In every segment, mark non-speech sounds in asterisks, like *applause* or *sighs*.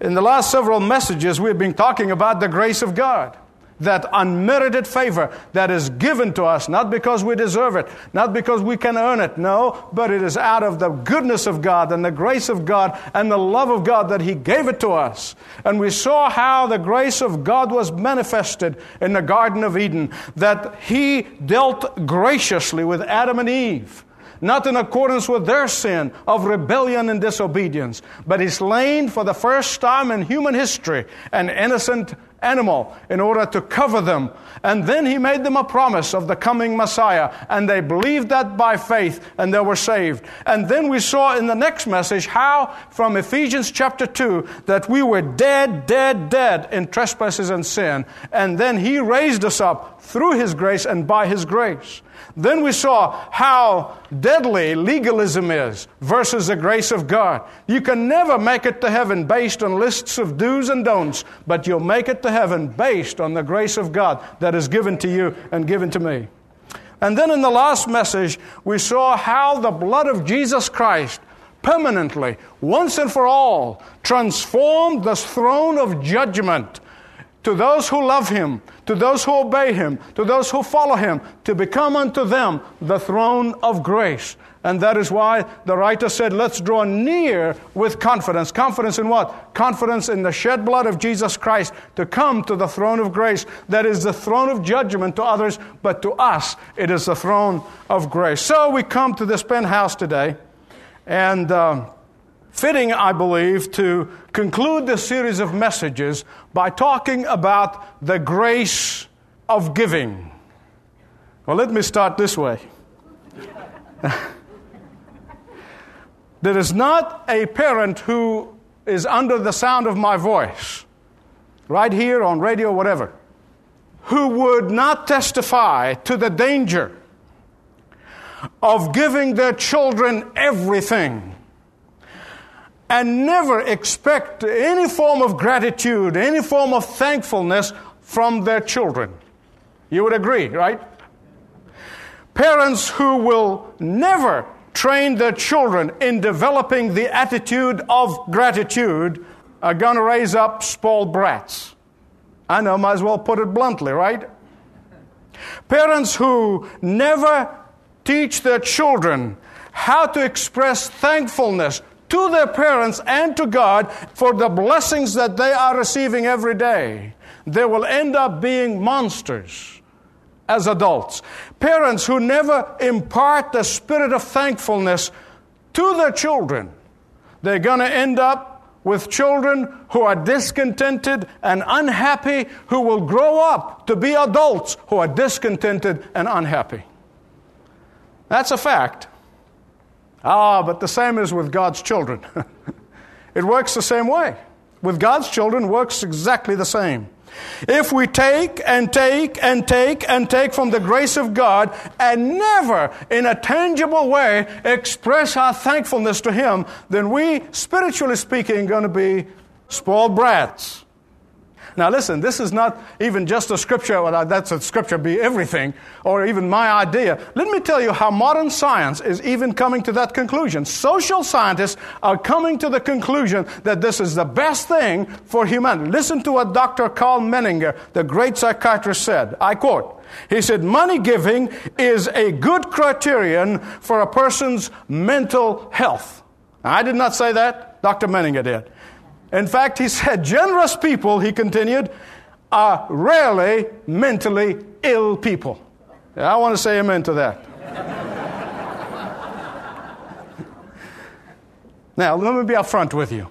In the last several messages, we've been talking about the grace of God that unmerited favor that is given to us, not because we deserve it, not because we can earn it, no, but it is out of the goodness of God and the grace of God and the love of God that He gave it to us. And we saw how the grace of God was manifested in the Garden of Eden, that He dealt graciously with Adam and Eve not in accordance with their sin of rebellion and disobedience, but he slain for the first time in human history an innocent animal in order to cover them. And then he made them a promise of the coming Messiah, and they believed that by faith, and they were saved. And then we saw in the next message how, from Ephesians chapter 2, that we were dead, dead, dead in trespasses and sin. And then he raised us up through his grace and by his grace. Then we saw how deadly legalism is versus the grace of God. You can never make it to heaven based on lists of do's and don'ts, but you'll make it to heaven based on the grace of God that is given to you and given to me. And then in the last message, we saw how the blood of Jesus Christ permanently, once and for all, transformed the throne of judgment to those who love him, to those who obey him, to those who follow him, to become unto them the throne of grace. And that is why the writer said, Let's draw near with confidence. Confidence in what? Confidence in the shed blood of Jesus Christ to come to the throne of grace. That is the throne of judgment to others, but to us, it is the throne of grace. So we come to this penthouse today, and. Uh, fitting, I believe, to conclude this series of messages by talking about the grace of giving. Well, let me start this way. *laughs* there is not a parent who is under the sound of my voice, right here on radio, whatever, who would not testify to the danger of giving their children everything and never expect any form of gratitude, any form of thankfulness from their children. You would agree, right? Parents who will never train their children in developing the attitude of gratitude are going to raise up spoiled brats. I know, might as well put it bluntly, right? Parents who never teach their children how to express thankfulness to their parents and to God for the blessings that they are receiving every day, they will end up being monsters as adults. Parents who never impart the spirit of thankfulness to their children, they're going to end up with children who are discontented and unhappy, who will grow up to be adults who are discontented and unhappy. That's a fact. Ah, but the same is with God's children. *laughs* it works the same way. With God's children, works exactly the same. If we take and take and take and take from the grace of God and never in a tangible way express our thankfulness to Him, then we, spiritually speaking, are going to be spoiled brats. Now, listen, this is not even just a scripture, well, that's a scripture be everything, or even my idea. Let me tell you how modern science is even coming to that conclusion. Social scientists are coming to the conclusion that this is the best thing for humanity. Listen to what Dr. Karl Menninger, the great psychiatrist, said. I quote, he said, money giving is a good criterion for a person's mental health. Now, I did not say that. Dr. Menninger did. In fact, he said, generous people, he continued, are rarely mentally ill people. I want to say amen to that. *laughs* now, let me be upfront with you.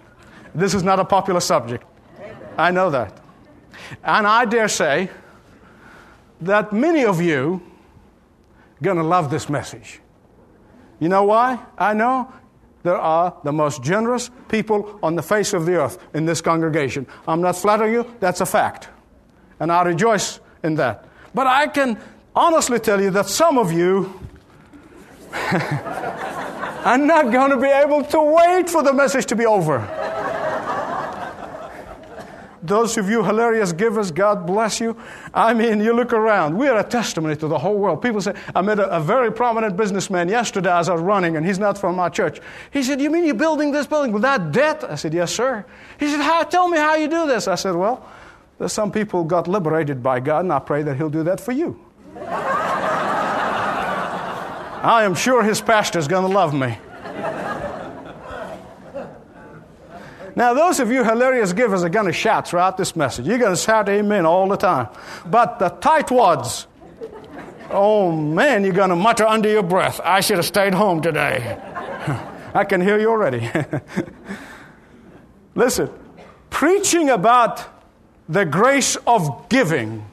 This is not a popular subject. I know that. And I dare say that many of you are going to love this message. You know why? I know there are the most generous people on the face of the earth in this congregation. I'm not flattering you, that's a fact. And I rejoice in that. But I can honestly tell you that some of you *laughs* are not going to be able to wait for the message to be over. Those of you hilarious givers, God bless you. I mean, you look around. We are a testimony to the whole world. People say, I met a, a very prominent businessman yesterday as I was running, and he's not from our church. He said, You mean you're building this building without debt? I said, Yes, sir. He said, how, Tell me how you do this. I said, Well, there's some people got liberated by God, and I pray that He'll do that for you. *laughs* I am sure his pastor is going to love me. Now, those of you hilarious givers are going to shout throughout this message. You're going to shout amen all the time. But the tightwads, oh man, you're going to mutter under your breath, I should have stayed home today. *laughs* I can hear you already. *laughs* Listen, preaching about the grace of giving,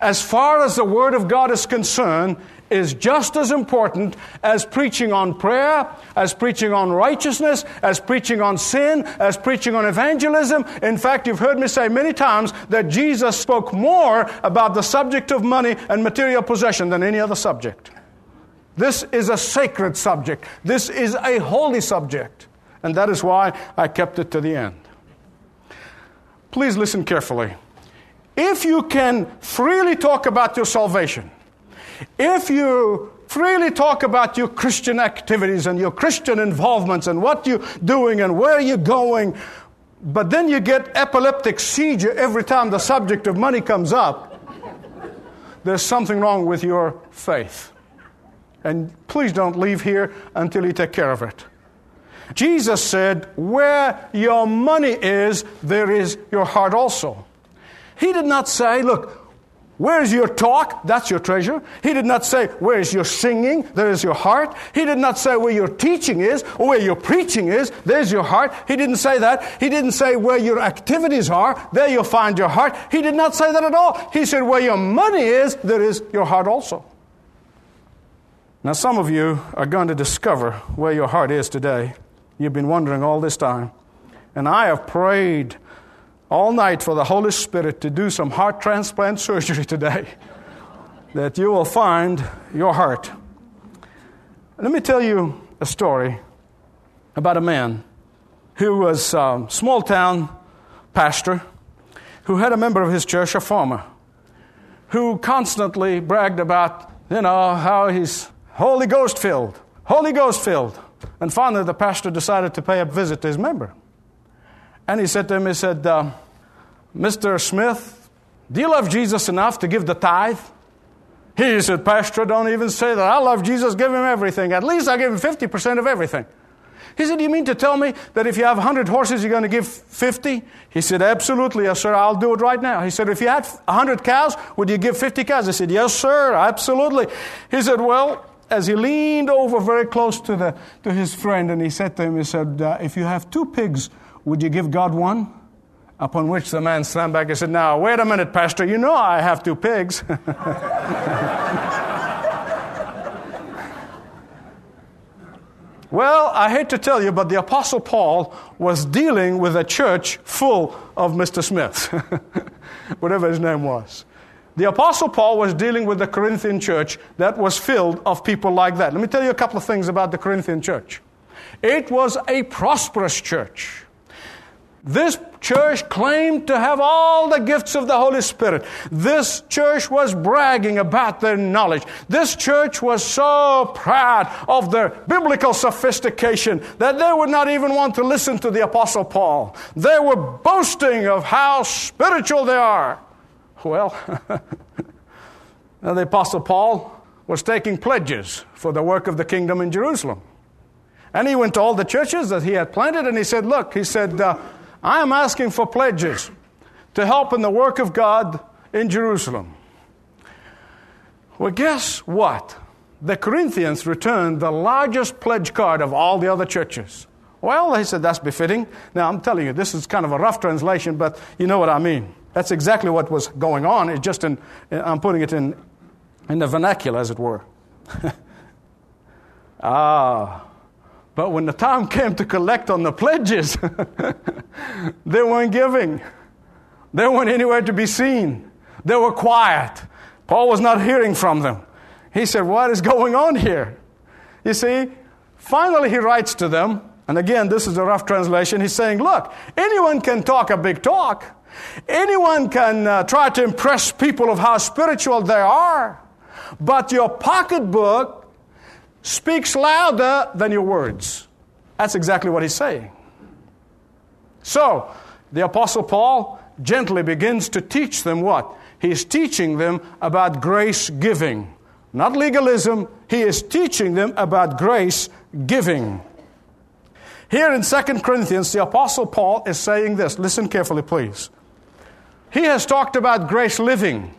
as far as the Word of God is concerned, is just as important as preaching on prayer, as preaching on righteousness, as preaching on sin, as preaching on evangelism. In fact, you've heard me say many times that Jesus spoke more about the subject of money and material possession than any other subject. This is a sacred subject. This is a holy subject. And that is why I kept it to the end. Please listen carefully. If you can freely talk about your salvation, if you freely talk about your Christian activities and your Christian involvements and what you're doing and where you're going, but then you get epileptic seizure every time the subject of money comes up, there's something wrong with your faith. And please don't leave here until you take care of it. Jesus said, Where your money is, there is your heart also. He did not say, Look, Where's your talk? That's your treasure. He did not say, Where's your singing? There is your heart. He did not say where your teaching is or where your preaching is. There's your heart. He didn't say that. He didn't say where your activities are. There you'll find your heart. He did not say that at all. He said, Where your money is, there is your heart also. Now, some of you are going to discover where your heart is today. You've been wondering all this time. And I have prayed all night for the Holy Spirit to do some heart transplant surgery today, that you will find your heart. Let me tell you a story about a man who was a small town pastor who had a member of his church, a farmer, who constantly bragged about, you know, how he's Holy Ghost filled, Holy Ghost filled. And finally, the pastor decided to pay a visit to his member. And he said to him, he said, uh, Mr. Smith, do you love Jesus enough to give the tithe? He said, Pastor, don't even say that. I love Jesus, give him everything. At least I give him 50% of everything. He said, You mean to tell me that if you have 100 horses, you're going to give 50? He said, Absolutely, yes, sir. I'll do it right now. He said, If you had 100 cows, would you give 50 cows? I said, Yes, sir, absolutely. He said, Well, as he leaned over very close to, the, to his friend and he said to him, He said, uh, If you have two pigs, would you give God one? Upon which the man slammed back and said, Now, wait a minute, Pastor, you know I have two pigs. *laughs* well, I hate to tell you, but the Apostle Paul was dealing with a church full of Mr. Smith, *laughs* whatever his name was. The Apostle Paul was dealing with the Corinthian church that was filled of people like that. Let me tell you a couple of things about the Corinthian church. It was a prosperous church. This church claimed to have all the gifts of the Holy Spirit. This church was bragging about their knowledge. This church was so proud of their biblical sophistication that they would not even want to listen to the Apostle Paul. They were boasting of how spiritual they are. Well, *laughs* the Apostle Paul was taking pledges for the work of the kingdom in Jerusalem. And he went to all the churches that he had planted and he said, Look, he said, uh, I am asking for pledges to help in the work of God in Jerusalem. Well, guess what? The Corinthians returned the largest pledge card of all the other churches. Well, he said, that's befitting. Now, I'm telling you, this is kind of a rough translation, but you know what I mean. That's exactly what was going on. It's just in, I'm putting it in, in the vernacular, as it were. *laughs* ah, but when the time came to collect on the pledges, *laughs* they weren't giving. They weren't anywhere to be seen. They were quiet. Paul was not hearing from them. He said, What is going on here? You see, finally he writes to them And again, this is a rough translation. He's saying, look, anyone can talk a big talk. Anyone can uh, try to impress people of how spiritual they are. But your pocketbook speaks louder than your words. That's exactly what he's saying. So, the Apostle Paul gently begins to teach them what? He's teaching them about grace giving. Not legalism, he is teaching them about grace giving. Here in 2 Corinthians, the Apostle Paul is saying this. Listen carefully, please. He has talked about grace living,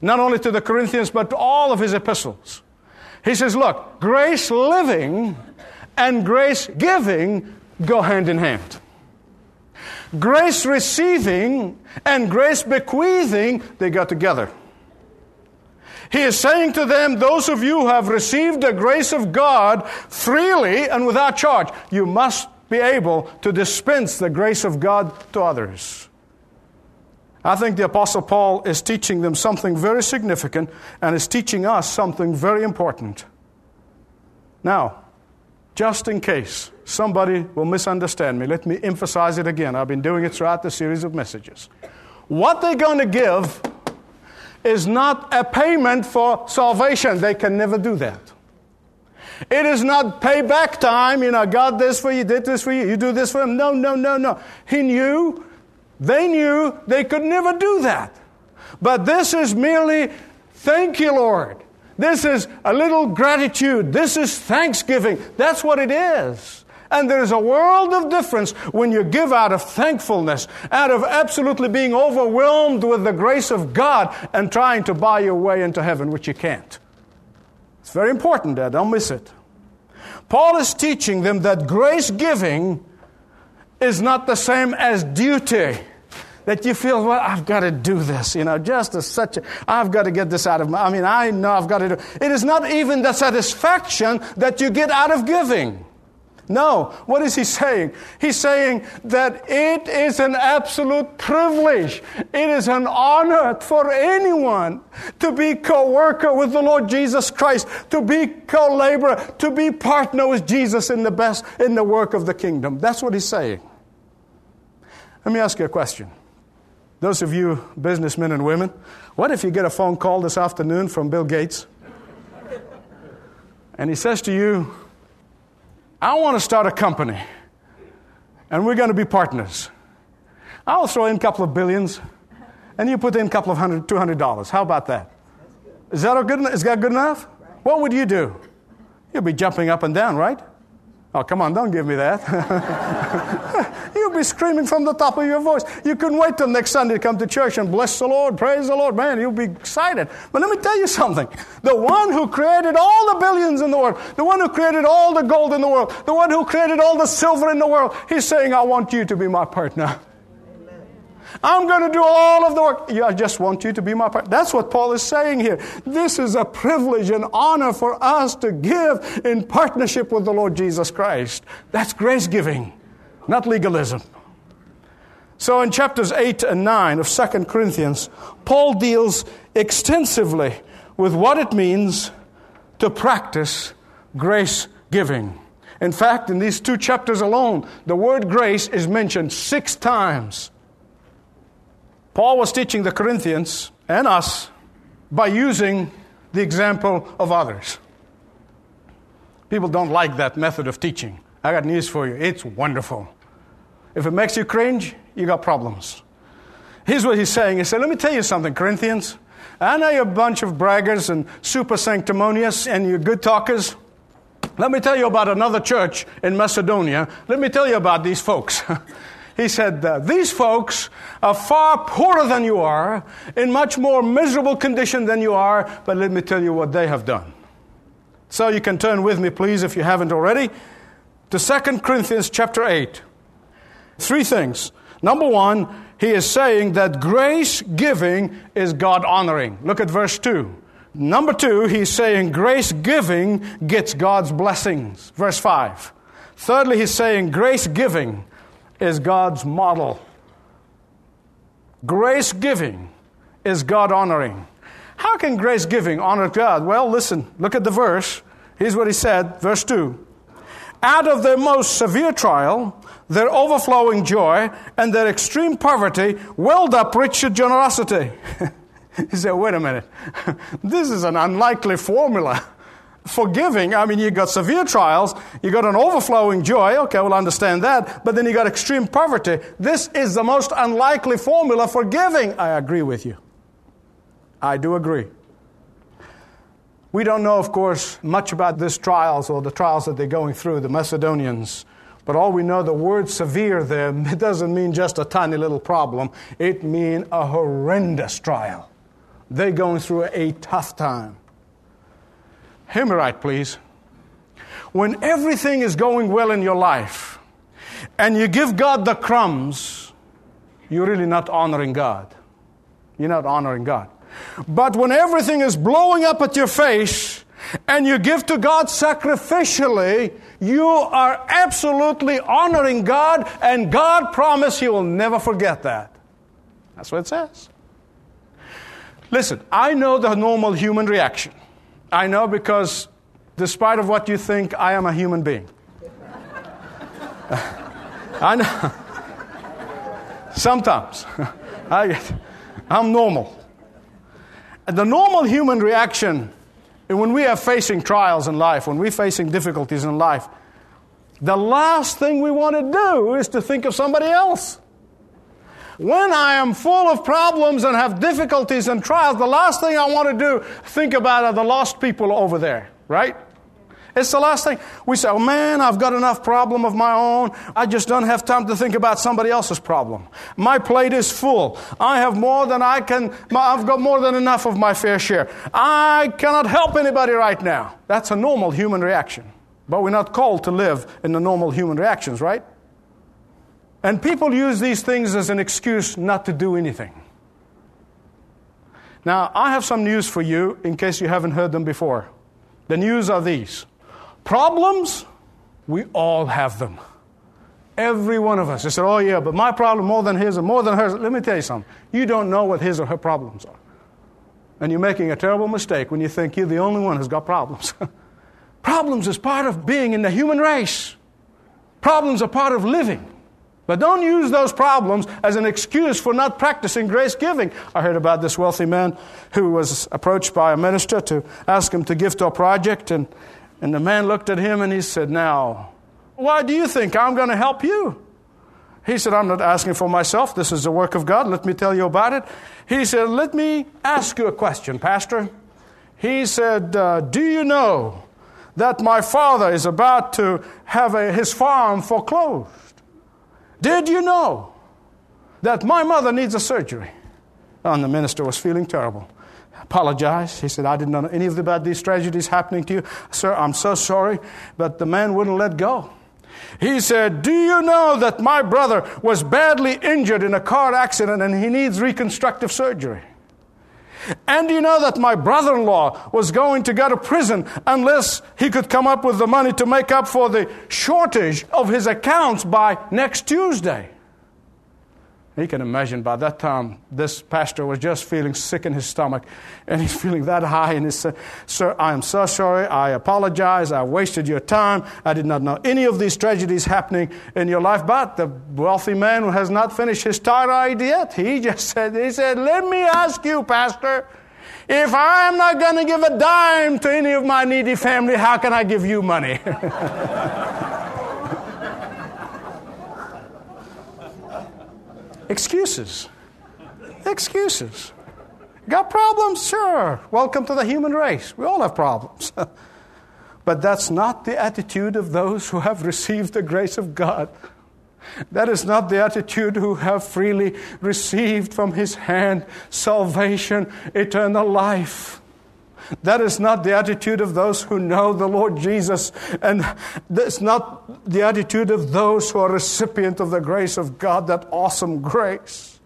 not only to the Corinthians, but to all of his epistles. He says, Look, grace living and grace giving go hand in hand. Grace receiving and grace bequeathing, they go together. He is saying to them, Those of you who have received the grace of God freely and without charge, you must be able to dispense the grace of God to others. I think the Apostle Paul is teaching them something very significant and is teaching us something very important. Now, just in case somebody will misunderstand me, let me emphasize it again. I've been doing it throughout the series of messages. What they're going to give is not a payment for salvation. They can never do that. It is not payback time. You know, God this for you, did this for you, you do this for him. No, no, no, no. He knew, they knew they could never do that. But this is merely, thank you, Lord. This is a little gratitude. This is thanksgiving. That's what it is. And there's a world of difference when you give out of thankfulness, out of absolutely being overwhelmed with the grace of God and trying to buy your way into heaven, which you can't. It's very important, Dad. Don't miss it. Paul is teaching them that grace giving is not the same as duty. That you feel, well, I've got to do this, you know, just as such a, I've got to get this out of my, I mean, I know I've got to do it. is not even the satisfaction that you get out of giving. No. What is he saying? He's saying that it is an absolute privilege. It is an honor for anyone to be co-worker with the Lord Jesus Christ, to be co-laborer, to be partner with Jesus in the best, in the work of the kingdom. That's what he's saying. Let me ask you a question. Those of you businessmen and women, what if you get a phone call this afternoon from Bill Gates? And he says to you, I want to start a company, and we're going to be partners. I'll throw in a couple of billions, and you put in a couple of hundred, two hundred dollars. How about that? Is that good? Is that good enough? What would you do? You'd be jumping up and down, right? Oh, come on, don't give me that. *laughs* Be screaming from the top of your voice. You couldn't wait till next Sunday to come to church and bless the Lord, praise the Lord. Man, you'll be excited. But let me tell you something. The one who created all the billions in the world, the one who created all the gold in the world, the one who created all the silver in the world, he's saying, I want you to be my partner. I'm going to do all of the work. I just want you to be my partner. That's what Paul is saying here. This is a privilege and honor for us to give in partnership with the Lord Jesus Christ. That's grace giving, not legalism. So in chapters 8 and 9 of 2 Corinthians, Paul deals extensively with what it means to practice grace giving. In fact, in these two chapters alone, the word grace is mentioned six times. Paul was teaching the Corinthians and us by using the example of others. People don't like that method of teaching. I got news for you. It's wonderful. If it makes you cringe, you got problems. Here's what he's saying. He said, Let me tell you something, Corinthians. I know you're a bunch of braggers and super sanctimonious and you're good talkers. Let me tell you about another church in Macedonia. Let me tell you about these folks. *laughs* He said, uh, These folks are far poorer than you are, in much more miserable condition than you are, but let me tell you what they have done. So you can turn with me, please, if you haven't already, to 2 Corinthians chapter 8. Three things. Number one, he is saying that grace giving is God honoring. Look at verse 2. Number two, he's saying grace giving gets God's blessings. Verse 5. Thirdly, he's saying grace giving is God's model. Grace giving is God honoring. How can grace giving honor God? Well, listen, look at the verse. Here's what he said, verse 2. out of their most severe trial, their overflowing joy, and their extreme poverty welled up rich generosity. *laughs* he said, wait a minute, *laughs* this is an unlikely formula. *laughs* Forgiving, I mean, you got severe trials, you got an overflowing joy, okay, we'll understand that, but then you got extreme poverty. This is the most unlikely formula for giving. I agree with you. I do agree. We don't know, of course, much about these trials or the trials that they're going through, the Macedonians. But all we know, the word severe there, *laughs* it doesn't mean just a tiny little problem. It means a horrendous trial. They're going through a tough time. Hear me right, please. When everything is going well in your life and you give God the crumbs, you're really not honoring God. You're not honoring God. But when everything is blowing up at your face and you give to God sacrificially, you are absolutely honoring God, and God promised He will never forget that. That's what it says. Listen, I know the normal human reaction. I know because, despite of what you think, I am a human being. *laughs* I know. Sometimes *laughs* I I'm normal. The normal human reaction when we are facing trials in life, when we're facing difficulties in life, the last thing we want to do is to think of somebody else. When I am full of problems and have difficulties and trials, the last thing I want to do, think about are the lost people over there, right? It's the last thing. We say, oh man, I've got enough problem of my own. I just don't have time to think about somebody else's problem. My plate is full. I have more than I can, I've got more than enough of my fair share. I cannot help anybody right now. That's a normal human reaction. But we're not called to live in the normal human reactions, right? And people use these things as an excuse not to do anything. Now, I have some news for you in case you haven't heard them before. The news are these problems, we all have them. Every one of us. They said, Oh, yeah, but my problem more than his and more than hers. Let me tell you something. You don't know what his or her problems are. And you're making a terrible mistake when you think you're the only one who's got problems. *laughs* problems is part of being in the human race, problems are part of living. But don't use those problems as an excuse for not practicing grace giving. I heard about this wealthy man who was approached by a minister to ask him to give to a project, and, and the man looked at him and he said, Now, why do you think I'm going to help you? He said, I'm not asking for myself. This is the work of God. Let me tell you about it. He said, Let me ask you a question, Pastor. He said, uh, Do you know that my father is about to have a, his farm foreclosed? Did you know that my mother needs a surgery? And the minister was feeling terrible. Apologized. He said, I didn't know any of about these tragedies happening to you. Sir, I'm so sorry. But the man wouldn't let go. He said, Do you know that my brother was badly injured in a car accident and he needs reconstructive surgery? And you know that my brother in law was going to go to prison unless he could come up with the money to make up for the shortage of his accounts by next Tuesday. You can imagine by that time, this pastor was just feeling sick in his stomach, and he's *laughs* feeling that high. And he said, Sir, I am so sorry. I apologize. I wasted your time. I did not know any of these tragedies happening in your life. But the wealthy man who has not finished his tirade yet, he *laughs* just said, He said, Let me ask you, Pastor, if I'm not going to give a dime to any of my needy family, how can I give you money? *laughs* Excuses. Excuses. Got problems? Sure. Welcome to the human race. We all have problems. *laughs* but that's not the attitude of those who have received the grace of God. That is not the attitude who have freely received from His hand salvation, eternal life. That is not the attitude of those who know the Lord Jesus, and that's not the attitude of those who are recipient of the grace of God, that awesome grace.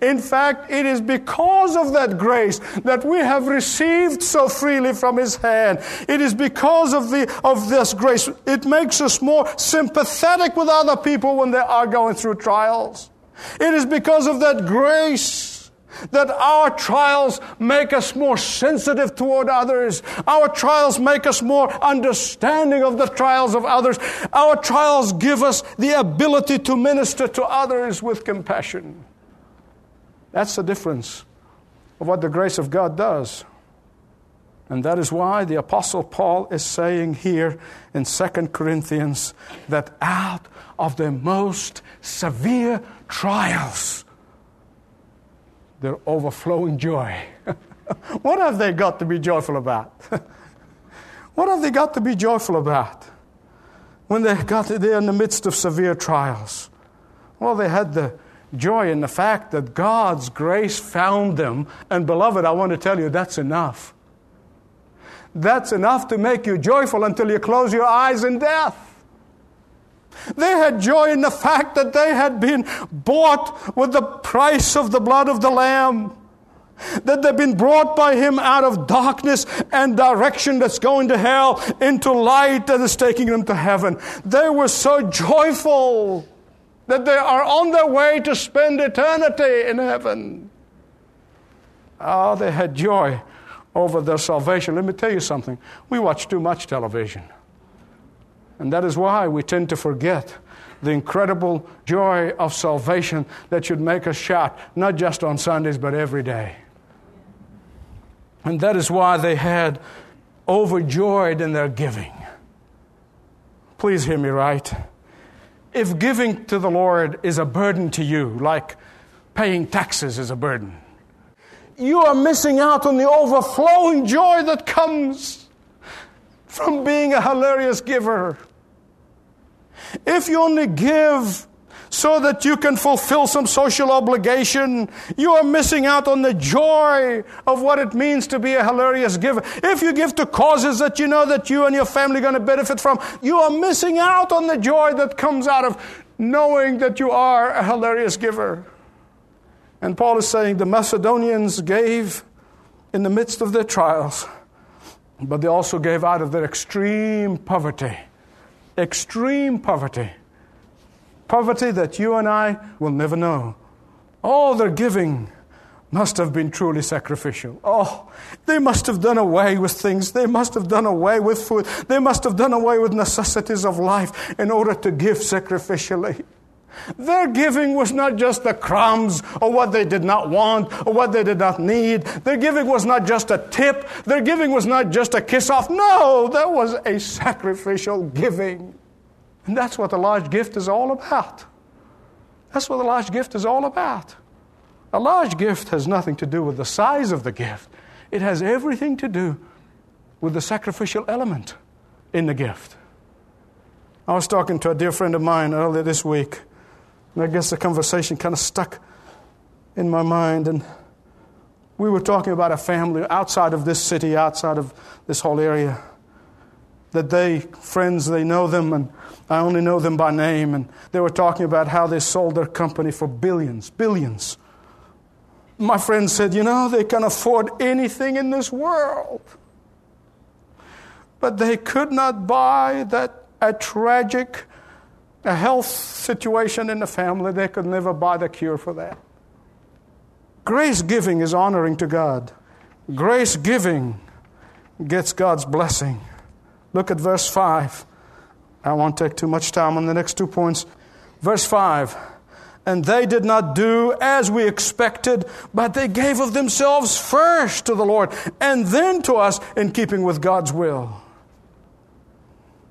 In fact, it is because of that grace that we have received so freely from His hand. It is because of, the, of this grace. It makes us more sympathetic with other people when they are going through trials. It is because of that grace that our trials make us more sensitive toward others. Our trials make us more understanding of the trials of others. Our trials give us the ability to minister to others with compassion. That's the difference of what the grace of God does. And that is why the Apostle Paul is saying here in 2 Corinthians that out of the most severe trials, their overflowing joy. *laughs* what have they got to be joyful about? *laughs* what have they got to be joyful about when they got there in the midst of severe trials? Well, they had the joy in the fact that God's grace found them. And, beloved, I want to tell you that's enough. That's enough to make you joyful until you close your eyes in death. They had joy in the fact that they had been bought with the price of the blood of the Lamb. That they've been brought by Him out of darkness and direction that's going to hell into light that is taking them to heaven. They were so joyful that they are on their way to spend eternity in heaven. Oh, they had joy over their salvation. Let me tell you something. We watch too much television. And that is why we tend to forget the incredible joy of salvation that should make us shout, not just on Sundays, but every day. And that is why they had overjoyed in their giving. Please hear me right. If giving to the Lord is a burden to you, like paying taxes is a burden, you are missing out on the overflowing joy that comes from being a hilarious giver. If you only give so that you can fulfill some social obligation, you are missing out on the joy of what it means to be a hilarious giver. If you give to causes that you know that you and your family are going to benefit from, you are missing out on the joy that comes out of knowing that you are a hilarious giver. And Paul is saying the Macedonians gave in the midst of their trials, but they also gave out of their extreme poverty. Extreme poverty. Poverty that you and I will never know. All their giving must have been truly sacrificial. Oh, they must have done away with things. They must have done away with food. They must have done away with necessities of life in order to give sacrificially. Their giving was not just the crumbs or what they did not want or what they did not need. Their giving was not just a tip. Their giving was not just a kiss off. No, that was a sacrificial giving. And that's what the large gift is all about. That's what the large gift is all about. A large gift has nothing to do with the size of the gift, it has everything to do with the sacrificial element in the gift. I was talking to a dear friend of mine earlier this week and I guess the conversation kind of stuck in my mind. And we were talking about a family outside of this city, outside of this whole area. That they, friends, they know them, and I only know them by name. And they were talking about how they sold their company for billions, billions. My friend said, You know, they can afford anything in this world. But they could not buy that a tragic a health situation in the family, they could never buy the cure for that. Grace giving is honoring to God. Grace giving gets God's blessing. Look at verse 5. I won't take too much time on the next two points. Verse 5 And they did not do as we expected, but they gave of themselves first to the Lord and then to us in keeping with God's will.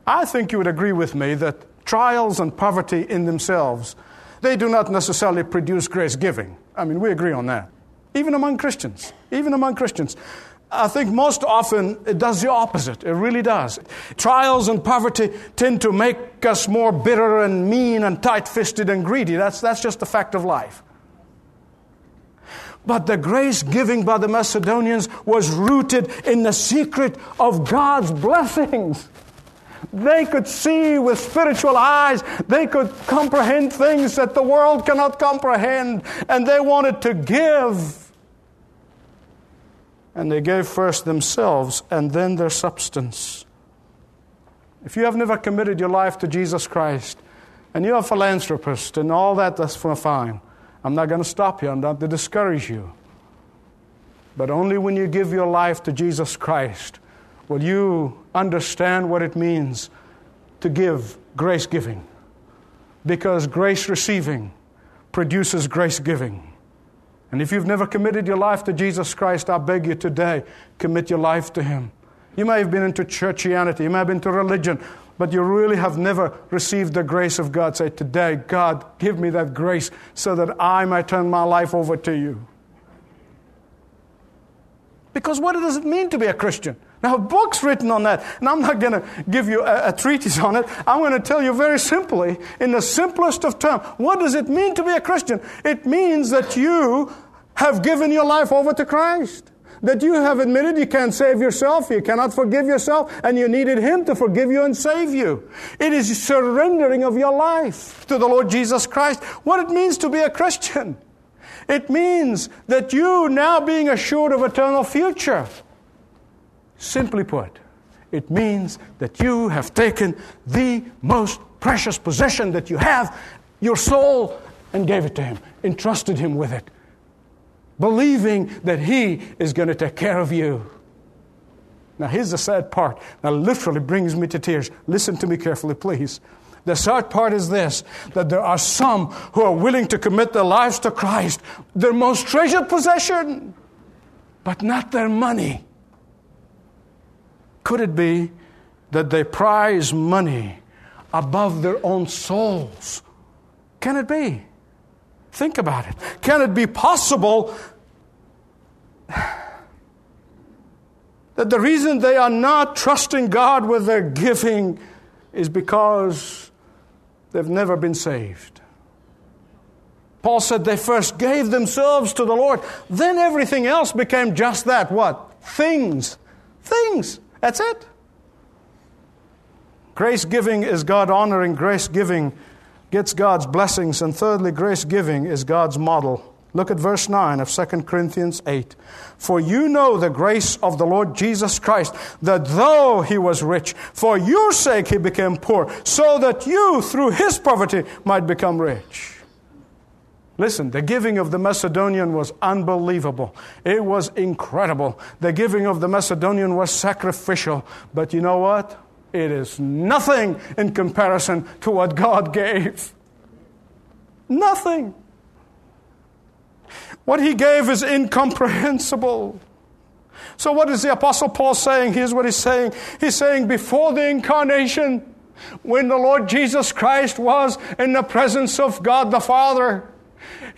I think you would agree with me that trials and poverty in themselves, they do not necessarily produce grace giving. I mean, we agree on that. Even among Christians, even among Christians. I think most often it does the opposite. It really does. Trials and poverty tend to make us more bitter and mean and tight fisted and greedy. That's, that's just the fact of life. But the grace giving by the Macedonians was rooted in the secret of God's blessings. They could see with spiritual eyes. They could comprehend things that the world cannot comprehend. And they wanted to give. And they gave first themselves and then their substance. If you have never committed your life to Jesus Christ, and you're a philanthropist and all that, that's fine. I'm not going to stop you. I'm not to discourage you. But only when you give your life to Jesus Christ will you understand what it means to give grace giving. Because grace receiving produces grace giving. And if you've never committed your life to Jesus Christ, I beg you today, commit your life to Him. You may have been into churchianity, you may have been into religion, but you really have never received the grace of God. Say, Today, God, give me that grace so that I might turn my life over to you. Because what does it mean to be a Christian? Now, book's written on that, and I'm not going to give you a, a, treatise on it. I'm going to tell you very simply, in the simplest of terms, what does it mean to be a Christian? It means that you have given your life over to Christ. That you have admitted you can't save yourself, you cannot forgive yourself, and you needed Him to forgive you and save you. It is surrendering of your life to the Lord Jesus Christ. What it means to be a Christian. It means that you now being assured of eternal future Simply put, it means that you have taken the most precious possession that you have, your soul, and gave it to Him, entrusted Him with it, believing that He is going to take care of you. Now, here's the sad part. That literally brings me to tears. Listen to me carefully, please. The sad part is this that there are some who are willing to commit their lives to Christ, their most treasured possession, but not their money could it be that they prize money above their own souls? Can it be? Think about it. Can it be possible *sighs* that the reason they are not trusting God with their giving is because they've never been saved? Paul said they first gave themselves to the Lord, then everything else became just that what? Things. Things. That's it. Grace giving is God honoring. Grace giving gets God's blessings. And thirdly, grace giving is God's model. Look at verse 9 of 2 Corinthians 8. For you know the grace of the Lord Jesus Christ, that though he was rich, for your sake he became poor, so that you through his poverty might become rich. Listen, the giving of the Macedonian was unbelievable. It was incredible. The giving of the Macedonian was sacrificial. But you know what? It is nothing in comparison to what God gave. Nothing. What he gave is incomprehensible. So, what is the Apostle Paul saying? Here's what he's saying. He's saying, before the incarnation, when the Lord Jesus Christ was in the presence of God the Father,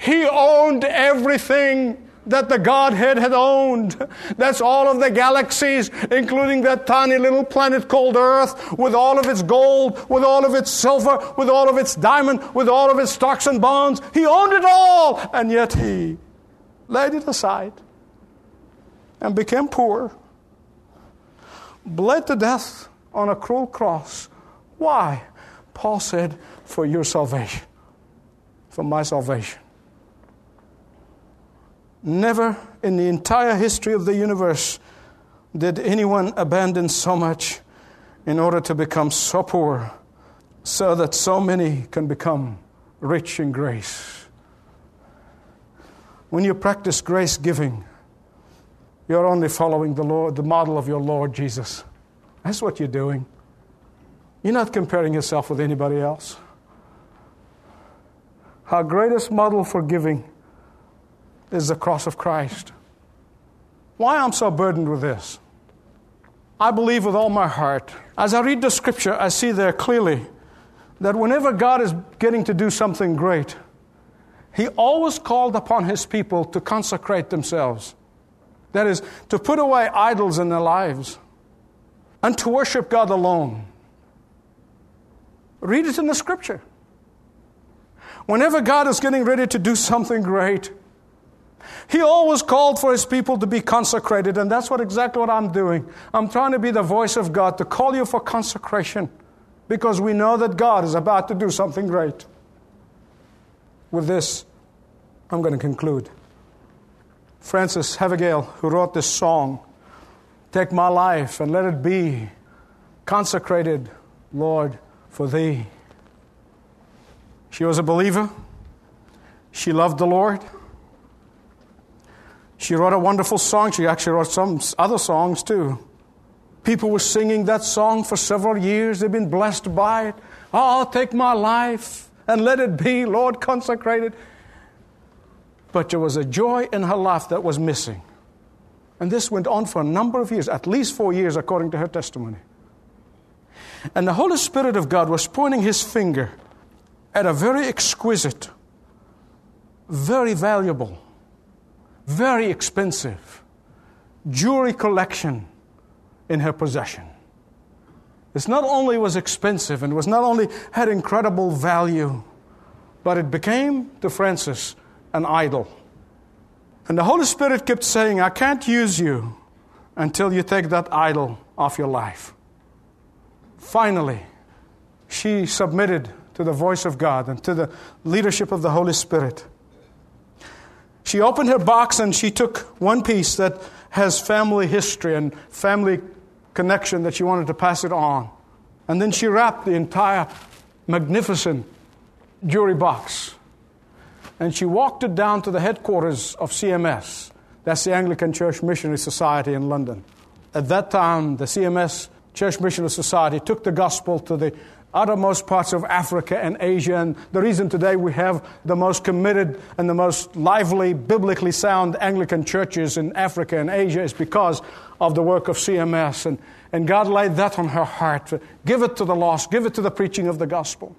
he owned everything that the Godhead had owned. That's all of the galaxies, including that tiny little planet called Earth, with all of its gold, with all of its silver, with all of its diamond, with all of its stocks and bonds. He owned it all, and yet he laid it aside and became poor, bled to death on a cruel cross. Why? Paul said, For your salvation, for my salvation. Never in the entire history of the universe did anyone abandon so much in order to become so poor, so that so many can become rich in grace. When you practice grace giving, you're only following the Lord, the model of your Lord Jesus. That's what you're doing. You're not comparing yourself with anybody else. Our greatest model for giving is the cross of Christ. Why I'm so burdened with this? I believe with all my heart. As I read the scripture, I see there clearly that whenever God is getting to do something great, He always called upon His people to consecrate themselves. That is, to put away idols in their lives and to worship God alone. Read it in the scripture. Whenever God is getting ready to do something great, he always called for his people to be consecrated, and that's what exactly what I'm doing. I'm trying to be the voice of God to call you for consecration because we know that God is about to do something great. With this, I'm going to conclude. Frances Havergal, who wrote this song, Take my life and let it be consecrated, Lord, for thee. She was a believer. She loved the Lord. She wrote a wonderful song. She actually wrote some other songs too. People were singing that song for several years. They've been blessed by it. Oh, I'll take my life and let it be, Lord, consecrated. But there was a joy in her life that was missing. And this went on for a number of years, at least four years, according to her testimony. And the Holy Spirit of God was pointing his finger at a very exquisite, very valuable, very expensive jewelry collection in her possession. This not only was expensive and was not only had incredible value, but it became to Frances an idol. And the Holy Spirit kept saying, I can't use you until you take that idol off your life. Finally, she submitted to the voice of God and to the leadership of the Holy Spirit. She opened her box and she took one piece that has family history and family connection that she wanted to pass it on. And then she wrapped the entire magnificent jewelry box. And she walked it down to the headquarters of CMS. That's the Anglican Church Missionary Society in London. At that time, the CMS Church Missionary Society took the gospel to the uttermost parts of Africa and Asia. And the reason today we have the most committed and the most lively, biblically sound Anglican churches in Africa and Asia is because of the work of CMS. And, and God laid that on her heart. Give it to the lost, give it to the preaching of the gospel.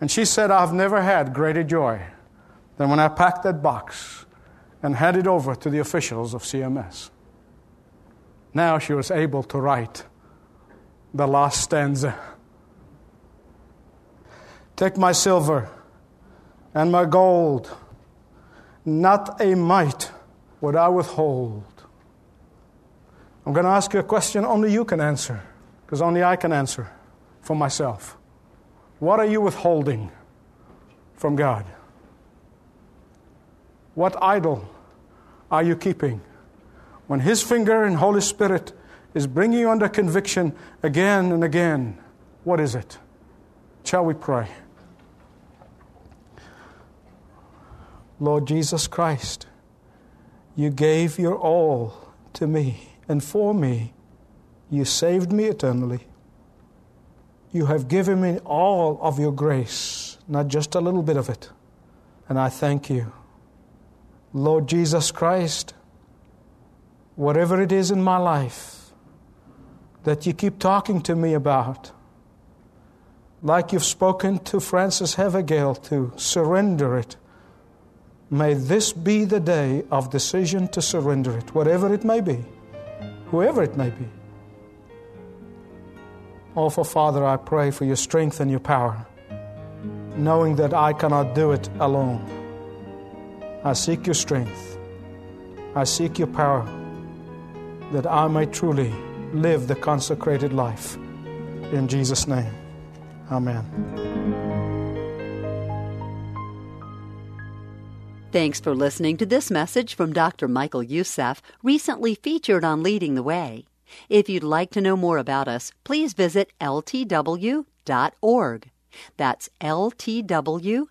And she said, I've never had greater joy than when I packed that box and handed over to the officials of CMS. Now she was able to write the last stanza. Take my silver and my gold, not a mite would I withhold. I'm going to ask you a question only you can answer, because only I can answer for myself. What are you withholding from God? What idol are you keeping? When His finger and Holy Spirit is bringing you under conviction again and again, what is it? Shall we pray? Lord Jesus Christ, you gave your all to me, and for me, you saved me eternally. You have given me all of your grace, not just a little bit of it. And I thank you. Lord Jesus Christ, whatever it is in my life, that you keep talking to me about. Like you've spoken to Frances Havergal to surrender it. May this be the day of decision to surrender it, whatever it may be, whoever it may be. Oh, for Father, I pray for your strength and your power, knowing that I cannot do it alone. I seek your strength, I seek your power, that I may truly live the consecrated life. In Jesus' name, amen. Thanks for listening to this message from Dr. Michael Youssef, recently featured on Leading the Way. If you'd like to know more about us, please visit ltw.org. That's ltw.org.